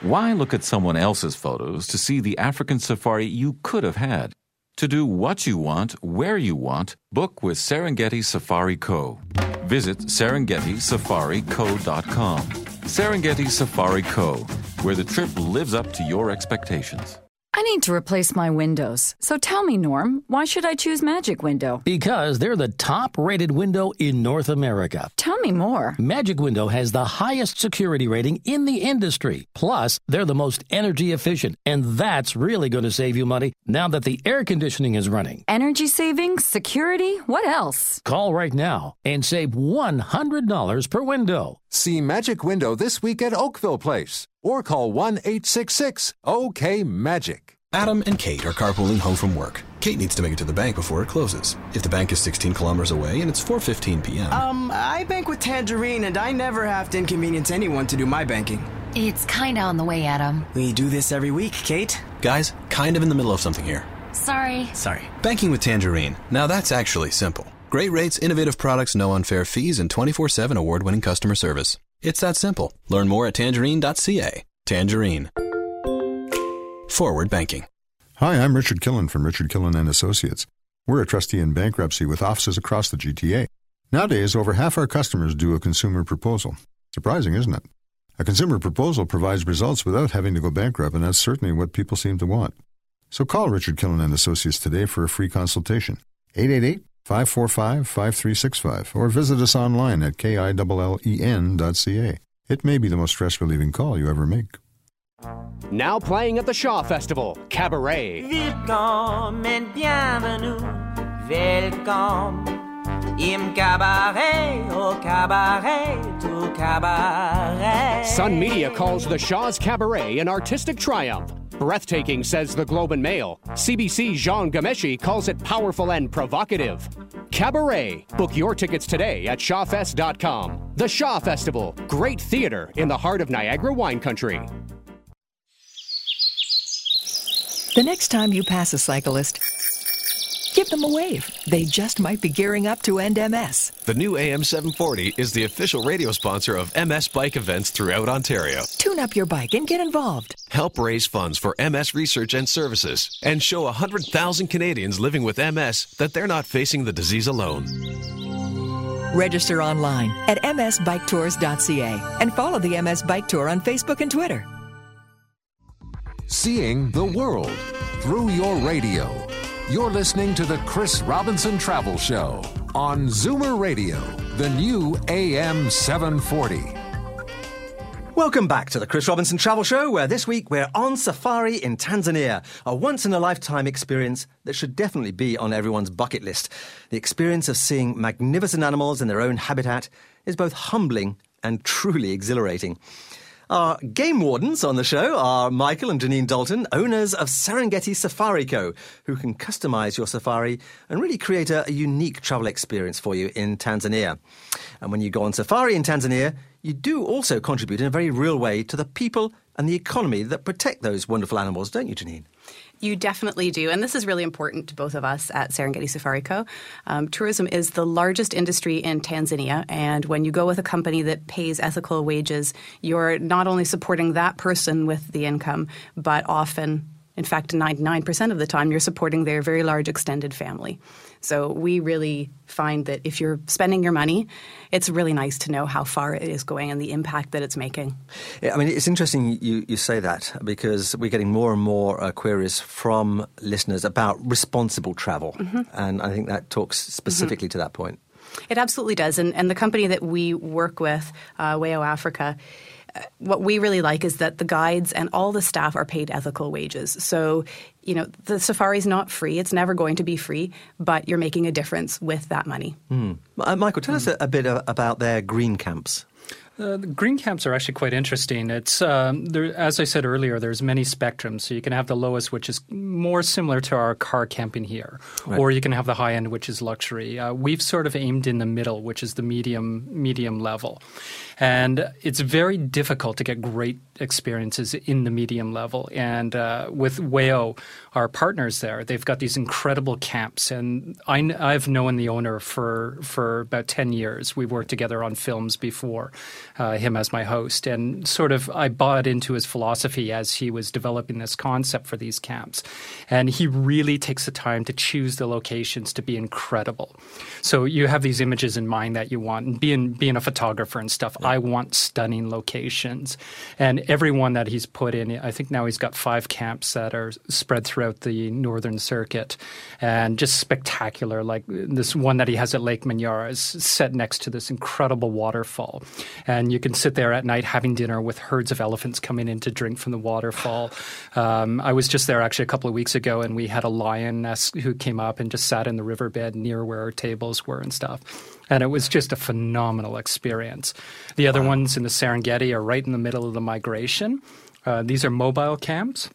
Why look at someone else's photos to see the African safari you could have had? To do what you want, where you want, book with Serengeti Safari Co. Visit SerengetiSafariCo.com. Serengeti Safari Co., where the trip lives up to your expectations. I need to replace my windows. So tell me, Norm, why should I choose Magic Window? Because they're the top rated window in North America. Tell me more. Magic Window has the highest security rating in the industry. Plus, they're the most energy efficient, and that's really going to save you money now that the air conditioning is running. Energy savings, security, what else? Call right now and save $100 per window. See Magic Window this week at Oakville Place or call 1 866 OK Magic. Adam and Kate are carpooling home from work. Kate needs to make it to the bank before it closes. If the bank is 16 kilometers away and it's 4:15 p.m. Um, I bank with Tangerine and I never have to inconvenience anyone to do my banking. It's kind of on the way, Adam. We do this every week, Kate. Guys, kind of in the middle of something here. Sorry. Sorry. Banking with Tangerine. Now that's actually simple. Great rates, innovative products, no unfair fees, and 24/7 award-winning customer service. It's that simple. Learn more at tangerine.ca. Tangerine. Forward banking. Hi, I'm Richard Killen from Richard Killen and Associates. We're a trustee in bankruptcy with offices across the GTA. Nowadays, over half our customers do a consumer proposal. Surprising, isn't it? A consumer proposal provides results without having to go bankrupt, and that's certainly what people seem to want. So call Richard Killen and Associates today for a free consultation. 888 545 5365 or visit us online at killen.ca. It may be the most stress relieving call you ever make. Now playing at the Shaw Festival, Cabaret. Welcome and bienvenue, welcome im cabaret, au cabaret, to cabaret. Sun Media calls the Shaw's Cabaret an artistic triumph. Breathtaking, says the Globe and Mail. CBC's Jian Ghomeshi calls it powerful and provocative. Cabaret. Book your tickets today at shawfest.com. The Shaw Festival. Great theater in the heart of Niagara wine country. The next time you pass a cyclist, them a wave. They just might be gearing up to end MS. The new AM 740 is the official radio sponsor of MS bike events throughout Ontario. Tune up your bike and get involved. Help raise funds for MS research and services and show 100,000 Canadians living with MS that they're not facing the disease alone. Register online at msbiketours.ca and follow the MS Bike Tour on Facebook and Twitter. Seeing the world through your radio. You're listening to the Chris Robinson Travel Show on Zoomer Radio, the new AM 740. Welcome back to the Chris Robinson Travel Show, where this week we're on safari in Tanzania, a once in a lifetime experience that should definitely be on everyone's bucket list. The experience of seeing magnificent animals in their own habitat is both humbling and truly exhilarating. Our game wardens on the show are Michael and Janine Dalton, owners of Serengeti Safari Co., who can customize your safari and really create a, a unique travel experience for you in Tanzania. And when you go on safari in Tanzania, you do also contribute in a very real way to the people and the economy that protect those wonderful animals, don't you, Janine? You definitely do. And this is really important to both of us at Serengeti Safari Co. Um, tourism is the largest industry in Tanzania. And when you go with a company that pays ethical wages, you're not only supporting that person with the income, but often in fact, 99% of the time, you're supporting their very large extended family. So we really find that if you're spending your money, it's really nice to know how far it is going and the impact that it's making. Yeah, I mean, it's interesting you, you say that because we're getting more and more uh, queries from listeners about responsible travel. Mm-hmm. And I think that talks specifically mm-hmm. to that point. It absolutely does. And, and the company that we work with, uh, Wayo Africa, what we really like is that the guides and all the staff are paid ethical wages. So, you know, the safari is not free. It's never going to be free, but you're making a difference with that money. Mm. Uh, Michael, tell mm. us a, a bit about their green camps. Uh, the green camps are actually quite interesting. It's um, there, as I said earlier. There's many spectrums, so you can have the lowest, which is more similar to our car camping here, right. or you can have the high end, which is luxury. Uh, we've sort of aimed in the middle, which is the medium medium level. And it's very difficult to get great experiences in the medium level. And uh, with Wayo, our partners there, they've got these incredible camps. And I, have known the owner for, for about 10 years. We've worked together on films before, uh, him as my host. And sort of I bought into his philosophy as he was developing this concept for these camps. And he really takes the time to choose the locations to be incredible. So you have these images in mind that you want. And being, being a photographer and stuff, I want stunning locations. And everyone that he's put in, I think now he's got five camps that are spread throughout the northern circuit and just spectacular. Like this one that he has at Lake Manyara is set next to this incredible waterfall. And you can sit there at night having dinner with herds of elephants coming in to drink from the waterfall. Um, I was just there actually a couple of weeks ago and we had a lioness who came up and just sat in the riverbed near where our tables were and stuff and it was just a phenomenal experience. The other wow. ones in the Serengeti are right in the middle of the migration. Uh, these are mobile camps.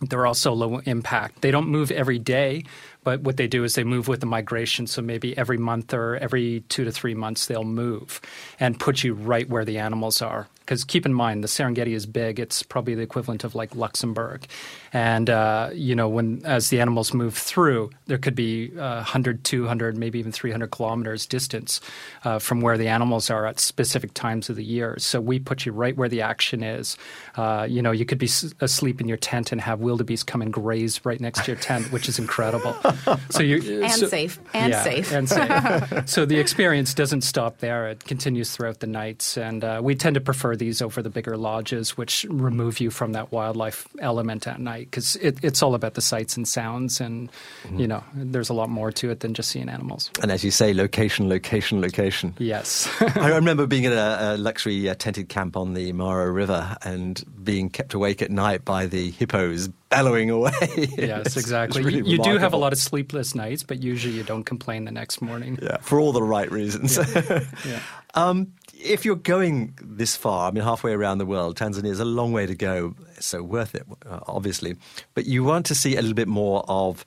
They're also low impact. They don't move every day, but what they do is they move with the migration. So maybe every month or every two to three months, they'll move and put you right where the animals are. Because keep in mind, the Serengeti is big. It's probably the equivalent of like Luxembourg. And, uh, you know, when as the animals move through, there could be uh, 100, 200, maybe even 300 kilometers distance uh, from where the animals are at specific times of the year. So we put you right where the action is. Uh, you know, you could be s- asleep in your tent and have wildebeest come and graze right next to your tent, which is incredible. so you and so, safe and yeah, safe and safe. so the experience doesn't stop there; it continues throughout the nights, and uh, we tend to prefer these over the bigger lodges, which remove you from that wildlife element at night because it, it's all about the sights and sounds, and mm-hmm. you know, there's a lot more to it than just seeing animals. And as you say, location, location, location. Yes, I remember being in a, a luxury uh, tented camp on the Mara River and being kept awake at night by the hippos bellowing away. yes, exactly. Really you, you do have a lot of sleepless nights, but usually you don't complain the next morning. Yeah, for all the right reasons. Yeah. yeah. um, if you're going this far, I mean, halfway around the world, Tanzania is a long way to go, so worth it, uh, obviously. But you want to see a little bit more of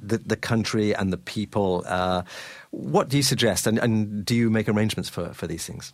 the, the country and the people. Uh, what do you suggest, and, and do you make arrangements for, for these things?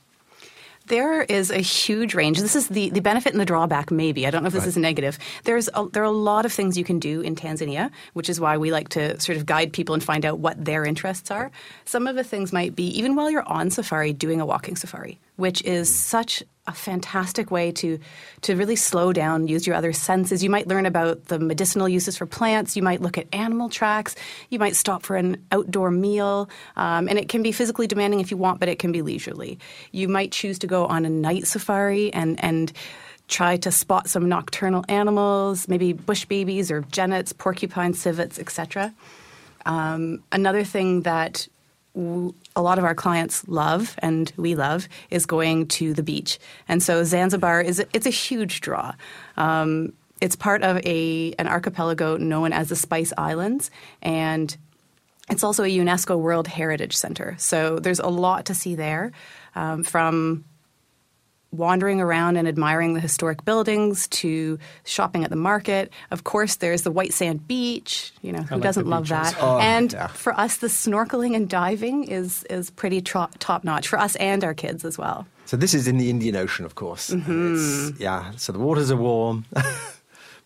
There is a huge range. This is the, the benefit and the drawback, maybe. I don't know if this Right. is negative. There's a, there are a lot of things you can do in Tanzania, which is why we like to sort of guide people and find out what their interests are. Some of the things might be, even while you're on safari, doing a walking safari, which is such a fantastic way to to really slow down, use your other senses. You might learn about the medicinal uses for plants. You might look at animal tracks. You might stop for an outdoor meal, um, and it can be physically demanding if you want, but it can be leisurely. You might choose to go on a night safari and and try to spot some nocturnal animals, maybe bush babies or genets, porcupine civets, etc. Um, another thing that a lot of our clients love and we love is going to the beach. And so Zanzibar is a, it's a huge draw. Um, it's part of a an archipelago known as the Spice Islands and it's also a UNESCO World Heritage Center. So there's a lot to see there um, from wandering around and admiring the historic buildings to shopping at the market. Of course, there's the white sand beach. You know, who like doesn't love that? Oh, and yeah. for us, the snorkeling and diving is is pretty tro- top notch for us and our kids as well. So this is in the Indian Ocean, of course. Mhm. It's- yeah, so the waters are warm.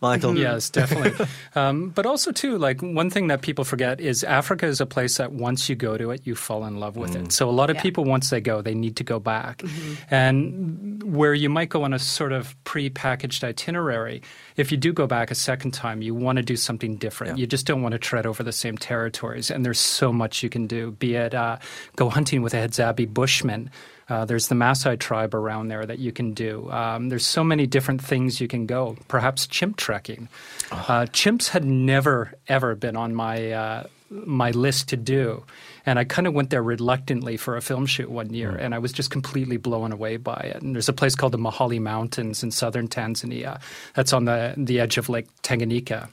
Michael? Yes, definitely. um, but also, too, like one thing that people forget is Africa is a place that once you go to it, you fall in love with it. So a lot of Yeah. people, once they go, they need to go back. And where you might go on a sort of pre-packaged itinerary, if you do go back a second time, you want to do something different. You just don't want to tread over the same territories. And there's so much you can do, be it uh, go hunting with a Hadzabe Bushman. Uh, there's the Maasai tribe around there that you can do. Um, there's so many different things you can go. Perhaps chimp trekking. Uh, chimps had never ever been on my uh, my list to do, and I kind of went there reluctantly for a film shoot one year, and I was just completely blown away by it. And there's a place called the Mahale Mountains in southern Tanzania that's on the the edge of Lake Tanganyika,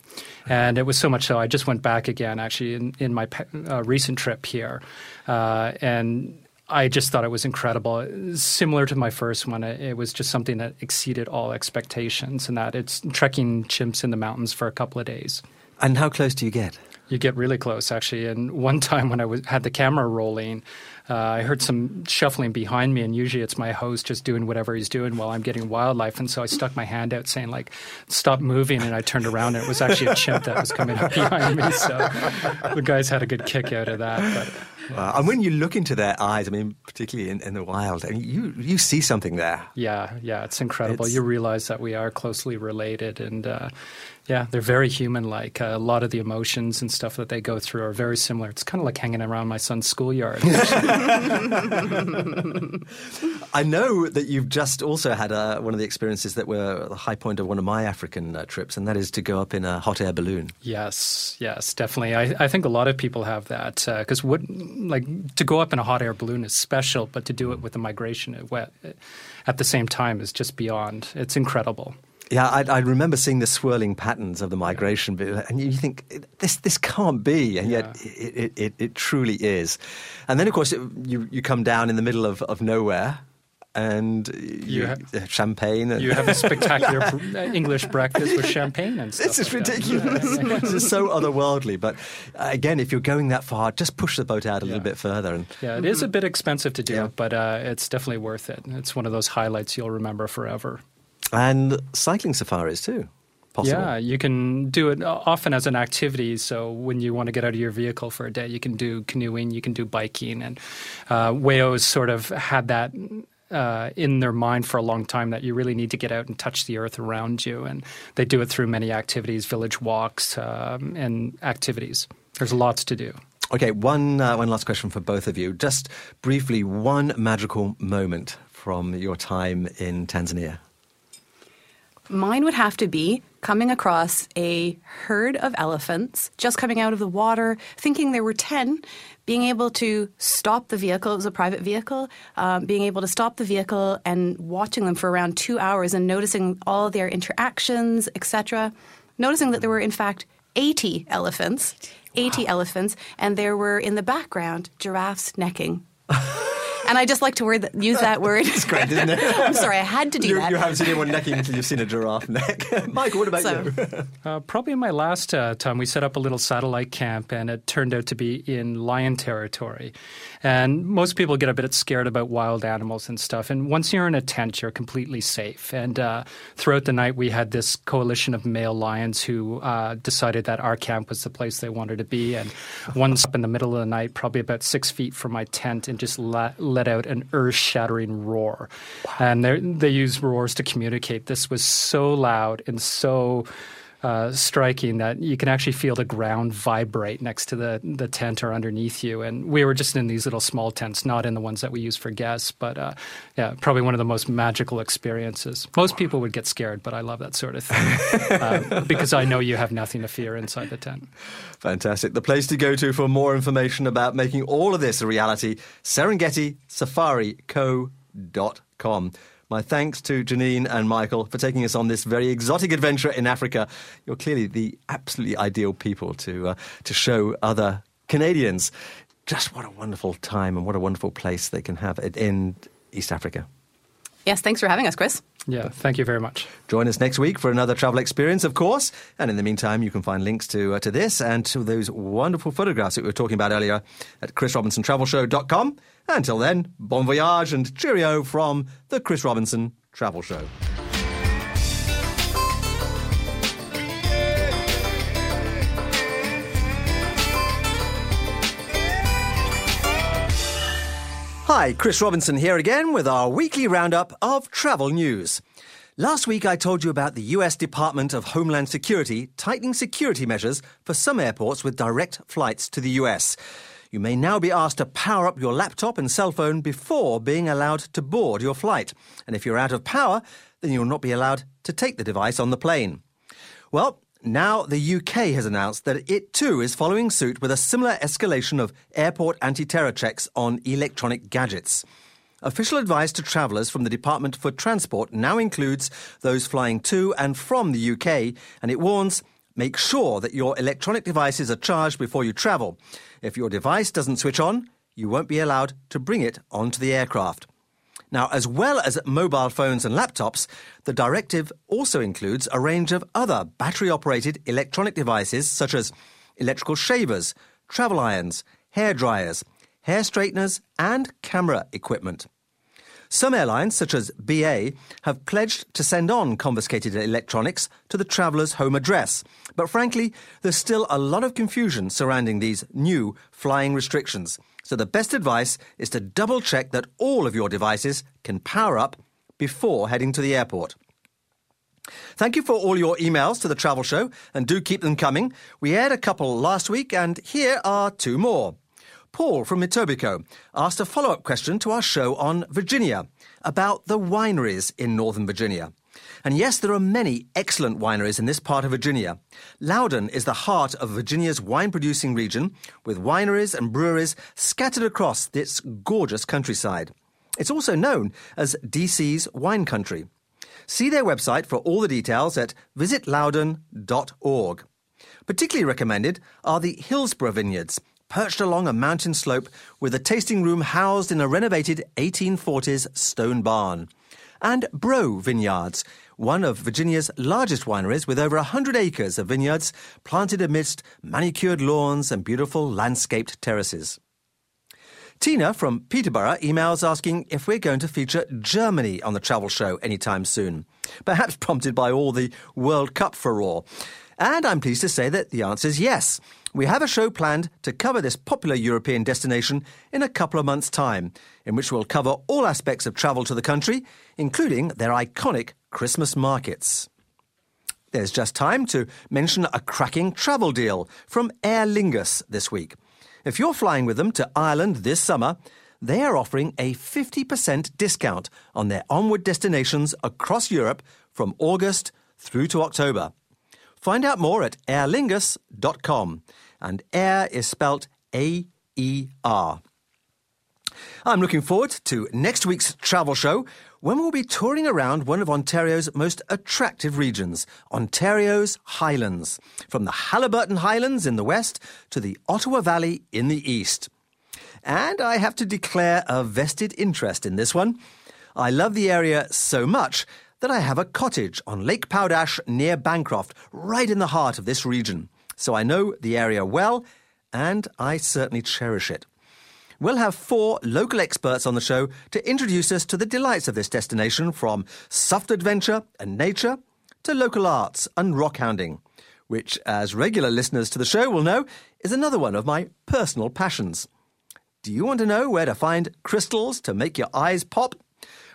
and it was so much so I just went back again actually in in my pe- uh, recent trip here, uh, and. I just thought it was incredible. Similar to my first one, it, it was just something that exceeded all expectations, and that it's trekking chimps in the mountains for a couple of days. And how close do you get? You get really close, actually. And one time when I was, had the camera rolling, uh, I heard some shuffling behind me, and usually it's my host just doing whatever he's doing while I'm getting wildlife. And so I stuck my hand out saying, like, stop moving. And I turned around, and it was actually a chimp that was coming up behind me. So the guys had a good kick out of that. But Wow. And when you look into their eyes, I mean, particularly in, in the wild, I mean, you, you see something there. Yeah, yeah, it's incredible. It's- you realize that we are closely related, and uh, yeah, they're very human-like. Uh, a lot of the emotions and stuff that they go through are very similar. It's kind of like hanging around my son's schoolyard. I know that you've just also had uh, one of the experiences that were the high point of one of my African uh, trips, and that is to go up in a hot air balloon. yes, yes, definitely. I, I think a lot of people have that because what like to go up in a hot air balloon is special, but to do it with the migration at, wet, at the same time is just beyond. It's incredible. Yeah, I, I remember seeing the swirling patterns of the migration, and you think this this can't be, and yet it, it, it, it truly is. And then, of course, you you come down in the middle of, of nowhere, and you, ha- have champagne. And You have a spectacular English breakfast with champagne and stuff. This is like ridiculous. this is so otherworldly. But uh, again, if you're going that far, just push the boat out a little bit further. And Yeah, it is a bit expensive to do, but uh, it's definitely worth it. It's one of those highlights you'll remember forever. And cycling safaris too. Possible. Yeah, you can do it uh, often as an activity. So when you want to get out of your vehicle for a day, you can do canoeing, you can do biking, and uh, Wayo's sort of had that. Uh, in their mind for a long time that you really need to get out and touch the earth around you, and they do it through many activities, village walks, um, and activities. There's lots to do. Okay, one uh, one last question for both of you. Just briefly, one magical moment from your time in Tanzania. Mine would have to be coming across a herd of elephants just coming out of the water, thinking there were 10, being able to stop the vehicle. It was a private vehicle, um, being able to stop the vehicle and watching them for around two hours and noticing all their interactions, etc. Noticing that there were, in fact, 80 elephants, 80 elephants, and there were in the background giraffes necking. And I just like to word that, use that word. It's great, isn't it? I'm sorry, I had to do you, that. You haven't seen anyone necking until you've seen a giraffe neck. Michael, what about So- you? Uh, probably in my last uh, time, we set up a little satellite camp, and it turned out to be in lion territory. And most people get a bit scared about wild animals and stuff. And once you're in a tent, you're completely safe. And uh, throughout the night, we had this coalition of male lions who uh, decided that our camp was the place they wanted to be. And one's up in the middle of the night, probably about six feet from my tent, and just la- let out an earth-shattering roar. And they they use roars to communicate. This was so loud and so uh, striking that you can actually feel the ground vibrate next to the, the tent or underneath you. And we were just in these little small tents, not in the ones that we use for guests, but uh, yeah, probably one of the most magical experiences. Most people would get scared, but I love that sort of thing uh, because I know you have nothing to fear inside the tent. Fantastic. The place to go to for more information about making all of this a reality, Serengeti Safari Co.com. My thanks to Janine and Michael for taking us on this very exotic adventure in Africa. You're clearly the absolutely ideal people to uh, to show other Canadians just what a wonderful time and what a wonderful place they can have in East Africa. Yes, thanks for having us, Chris. Yeah, thank you very much. Join us next week for another travel experience, of course. And in the meantime, you can find links to uh, to this and to those wonderful photographs that we were talking about earlier at chrisrobinsontravelshow.com. Until then, bon voyage and cheerio from the Chris Robinson Travel Show. Hi, Chris Robinson here again with our weekly roundup of travel news. Last week, I told you about the US Department of Homeland Security tightening security measures for some airports with direct flights to the US. You may now be asked to power up your laptop and cell phone before being allowed to board your flight. And if you're out of power, then you'll not be allowed to take the device on the plane. Well, now the UK has announced that it too is following suit with a similar escalation of airport anti terror checks on electronic gadgets. Official advice to travellers from the Department for Transport now includes those flying to and from the UK, and it warns make sure that your electronic devices are charged before you travel. If your device doesn't switch on, you won't be allowed to bring it onto the aircraft. Now, as well as mobile phones and laptops, the directive also includes a range of other battery operated electronic devices such as electrical shavers, travel irons, hair dryers, hair straighteners, and camera equipment. Some airlines, such as BA, have pledged to send on confiscated electronics to the traveller's home address. But frankly, there's still a lot of confusion surrounding these new flying restrictions. So the best advice is to double check that all of your devices can power up before heading to the airport. Thank you for all your emails to the travel show, and do keep them coming. We aired a couple last week, and here are two more. Paul from Etobicoke asked a follow up question to our show on Virginia about the wineries in Northern Virginia. And yes, there are many excellent wineries in this part of Virginia. Loudoun is the heart of Virginia's wine producing region, with wineries and breweries scattered across its gorgeous countryside. It's also known as DC's wine country. See their website for all the details at visitloudoun.org. Particularly recommended are the Hillsborough Vineyards, perched along a mountain slope with a tasting room housed in a renovated 1840s stone barn. And Breaux Vineyards, one of Virginia's largest wineries with over 100 acres of vineyards planted amidst manicured lawns and beautiful landscaped terraces. Tina from Peterborough emails asking if we're going to feature Germany on the travel show anytime soon, perhaps prompted by all the World Cup furore. And I'm pleased to say that the answer is yes. We have a show planned to cover this popular European destination in a couple of months' time, in which we'll cover all aspects of travel to the country, including their iconic Christmas markets. There's just time to mention a cracking travel deal from Aer Lingus this week. If you're flying with them to Ireland this summer, they are offering a 50% discount on their onward destinations across Europe from August through to October. Find out more at aerlingus.com, and air is spelt A E R. I'm looking forward to next week's travel show when we'll be touring around one of Ontario's most attractive regions, Ontario's Highlands, from the Haliburton Highlands in the west to the Ottawa Valley in the east. And I have to declare a vested interest in this one. I love the area so much that I have a cottage on Lake Paudash near Bancroft, right in the heart of this region. So I know the area well, and I certainly cherish it. We'll have four local experts on the show to introduce us to the delights of this destination from soft adventure and nature to local arts and rock hounding, which, as regular listeners to the show will know, is another one of my personal passions. Do you want to know where to find crystals to make your eyes pop?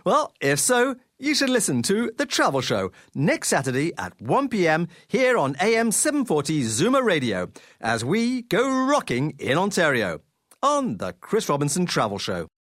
Well, if so, you should listen to The Travel Show next Saturday at 1 pm here on AM 740 Zoomer Radio as we go rocking in Ontario on The Chris Robinson Travel Show.